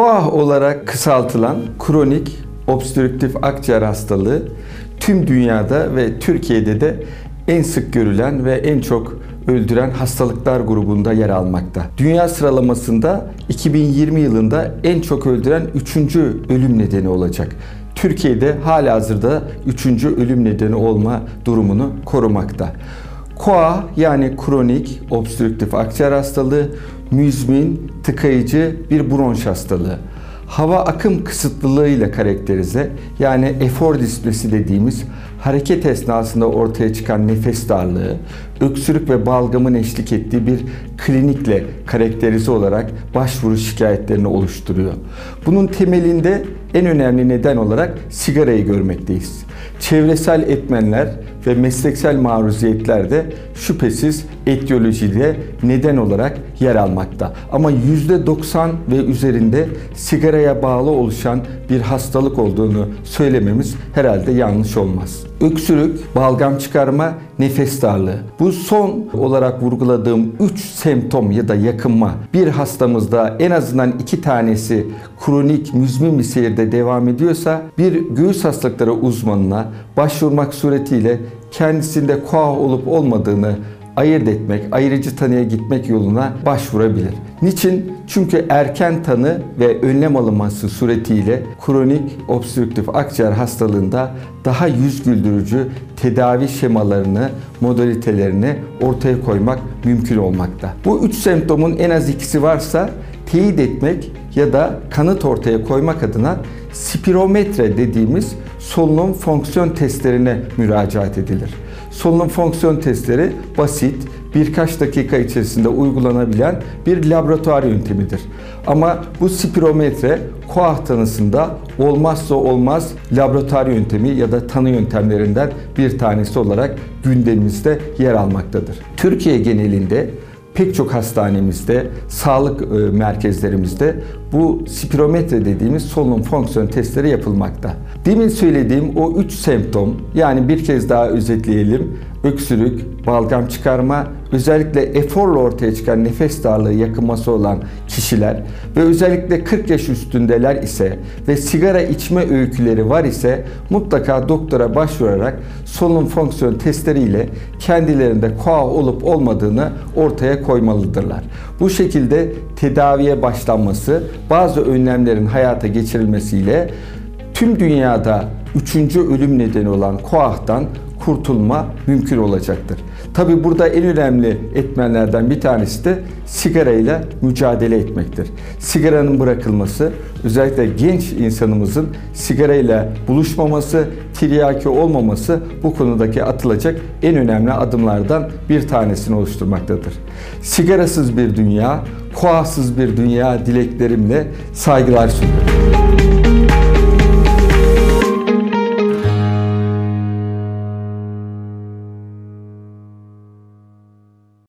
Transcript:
KOAH olarak kısaltılan kronik obstrüktif akciğer hastalığı tüm dünyada ve Türkiye'de de en sık görülen ve en çok öldüren hastalıklar grubunda yer almakta. Dünya sıralamasında 2020 yılında en çok öldüren 3. ölüm nedeni olacak. Türkiye'de hala hazırda 3. ölüm nedeni olma durumunu korumakta. KOA yani kronik obstrüktif akciğer hastalığı müzmin, tıkayıcı bir bronş hastalığı. Hava akım kısıtlılığıyla karakterize yani efor displesi dediğimiz hareket esnasında ortaya çıkan nefes darlığı, öksürük ve balgamın eşlik ettiği bir klinikle karakterize olarak başvuru şikayetlerini oluşturuyor. Bunun temelinde en önemli neden olarak sigarayı görmekteyiz. Çevresel etmenler ve mesleksel maruziyetler de şüphesiz etiyolojide neden olarak yer almakta. Ama %90 ve üzerinde sigaraya bağlı oluşan bir hastalık olduğunu söylememiz herhalde yanlış olmaz. Öksürük, balgam çıkarma, nefes darlığı. Bu son olarak vurguladığım 3 semptom ya da yakınma bir hastamızda en azından iki tanesi kronik müzmin bir seyirde devam ediyorsa bir göğüs hastalıkları uzmanına başvurmak suretiyle kendisinde koa olup olmadığını ayırt etmek, ayrıcı tanıya gitmek yoluna başvurabilir. Niçin? Çünkü erken tanı ve önlem alınması suretiyle kronik obstrüktif akciğer hastalığında daha yüz güldürücü tedavi şemalarını, modalitelerini ortaya koymak mümkün olmakta. Bu üç semptomun en az ikisi varsa teyit etmek ya da kanıt ortaya koymak adına spirometre dediğimiz solunum fonksiyon testlerine müracaat edilir. Solunum fonksiyon testleri basit, birkaç dakika içerisinde uygulanabilen bir laboratuvar yöntemidir. Ama bu spirometre koah tanısında olmazsa olmaz laboratuvar yöntemi ya da tanı yöntemlerinden bir tanesi olarak gündemimizde yer almaktadır. Türkiye genelinde pek çok hastanemizde, sağlık e, merkezlerimizde bu spirometre dediğimiz solunum fonksiyon testleri yapılmakta. Demin söylediğim o üç semptom yani bir kez daha özetleyelim. Öksürük, balgam çıkarma, özellikle eforla ortaya çıkan nefes darlığı yakınması olan kişiler ve özellikle 40 yaş üstündeler ise ve sigara içme öyküleri var ise mutlaka doktora başvurarak solunum fonksiyon testleriyle kendilerinde koa olup olmadığını ortaya koymalıdırlar. Bu şekilde tedaviye başlanması, bazı önlemlerin hayata geçirilmesiyle tüm dünyada üçüncü ölüm nedeni olan koahtan kurtulma mümkün olacaktır. Tabi burada en önemli etmenlerden bir tanesi de sigarayla mücadele etmektir. Sigaranın bırakılması, özellikle genç insanımızın sigarayla buluşmaması, tiryaki olmaması bu konudaki atılacak en önemli adımlardan bir tanesini oluşturmaktadır. Sigarasız bir dünya, koasız bir dünya dileklerimle saygılar sunuyorum.